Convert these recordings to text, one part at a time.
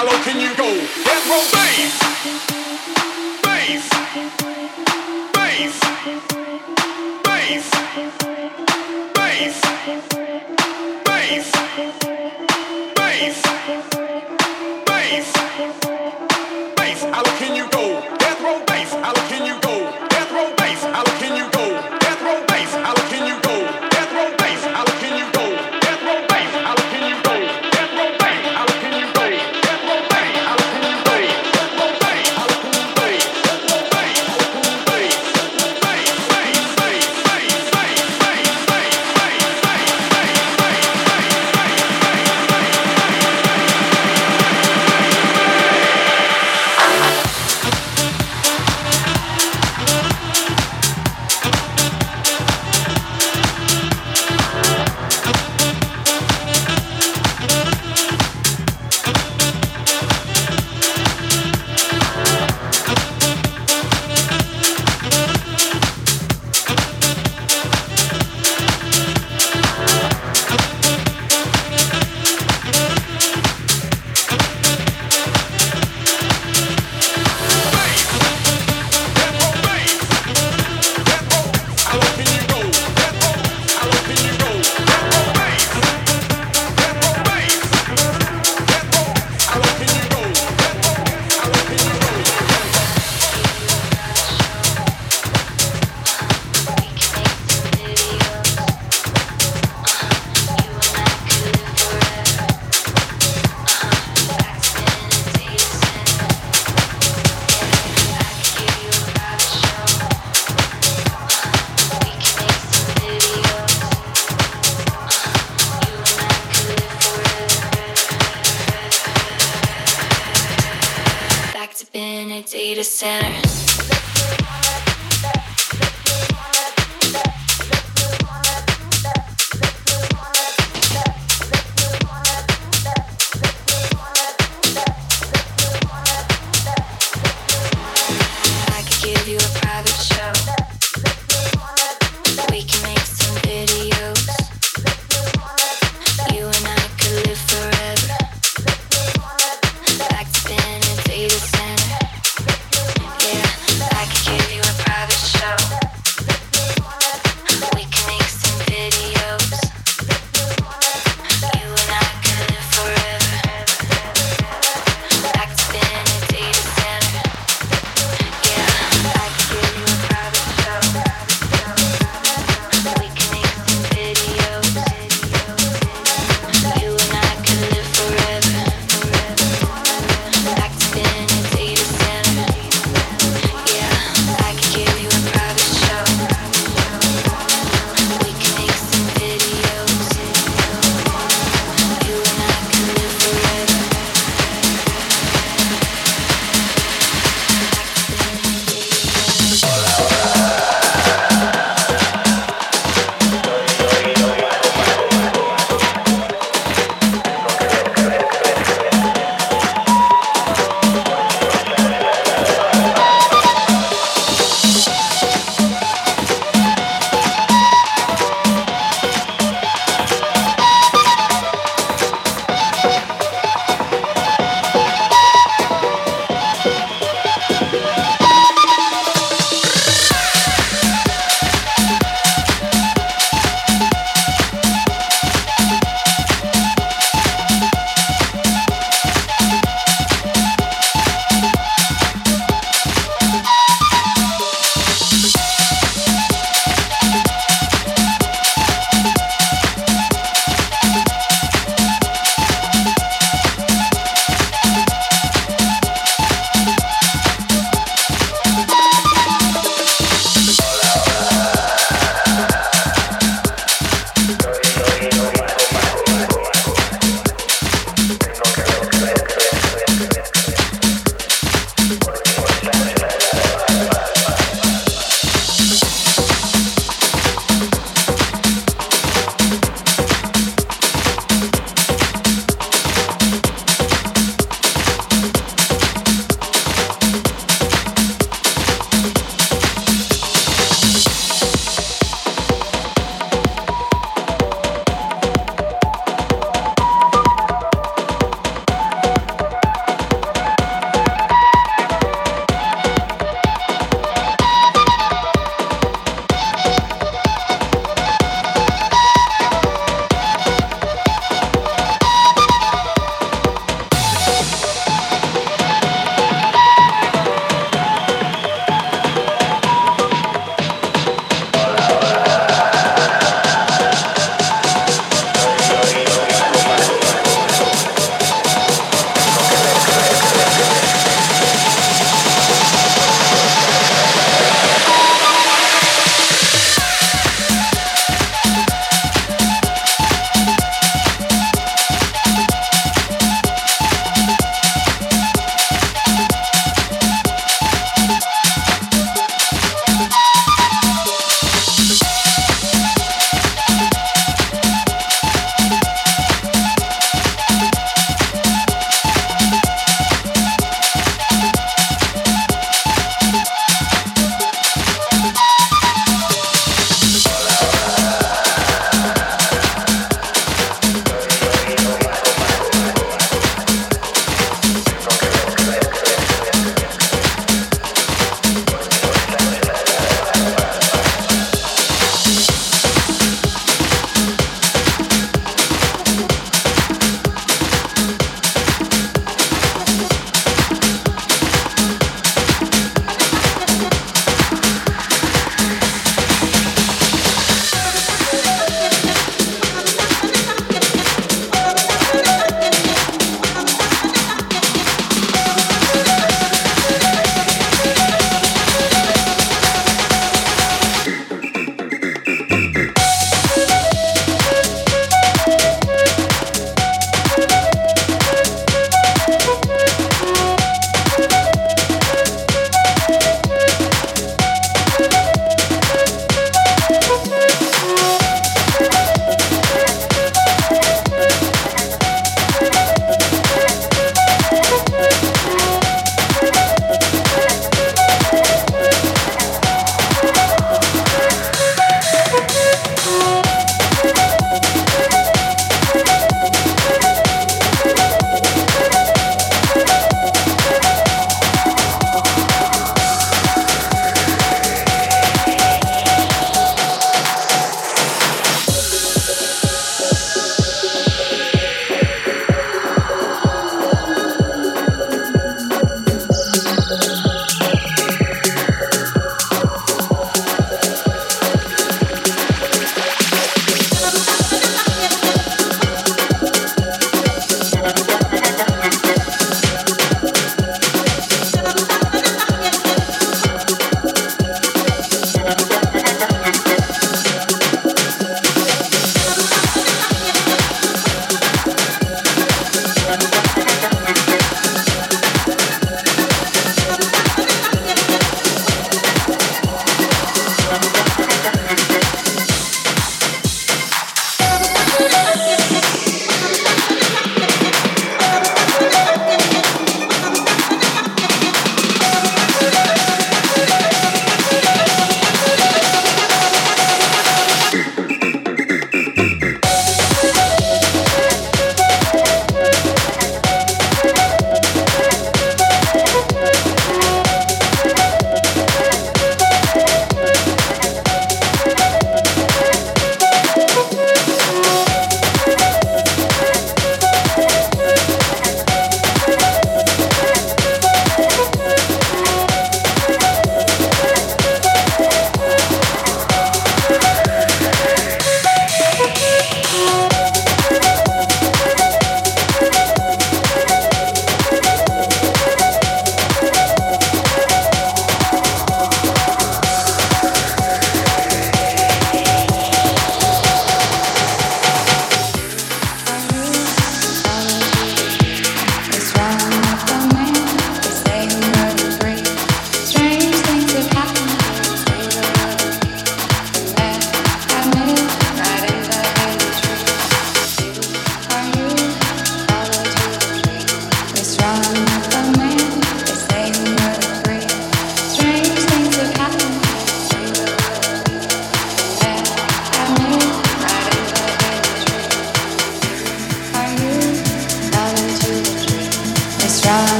how low can you go? Let's roll.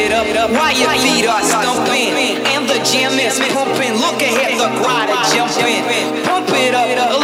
it up while your feet are stumping. And the jam is pumping. Look ahead, the rider jumping. Pump it up.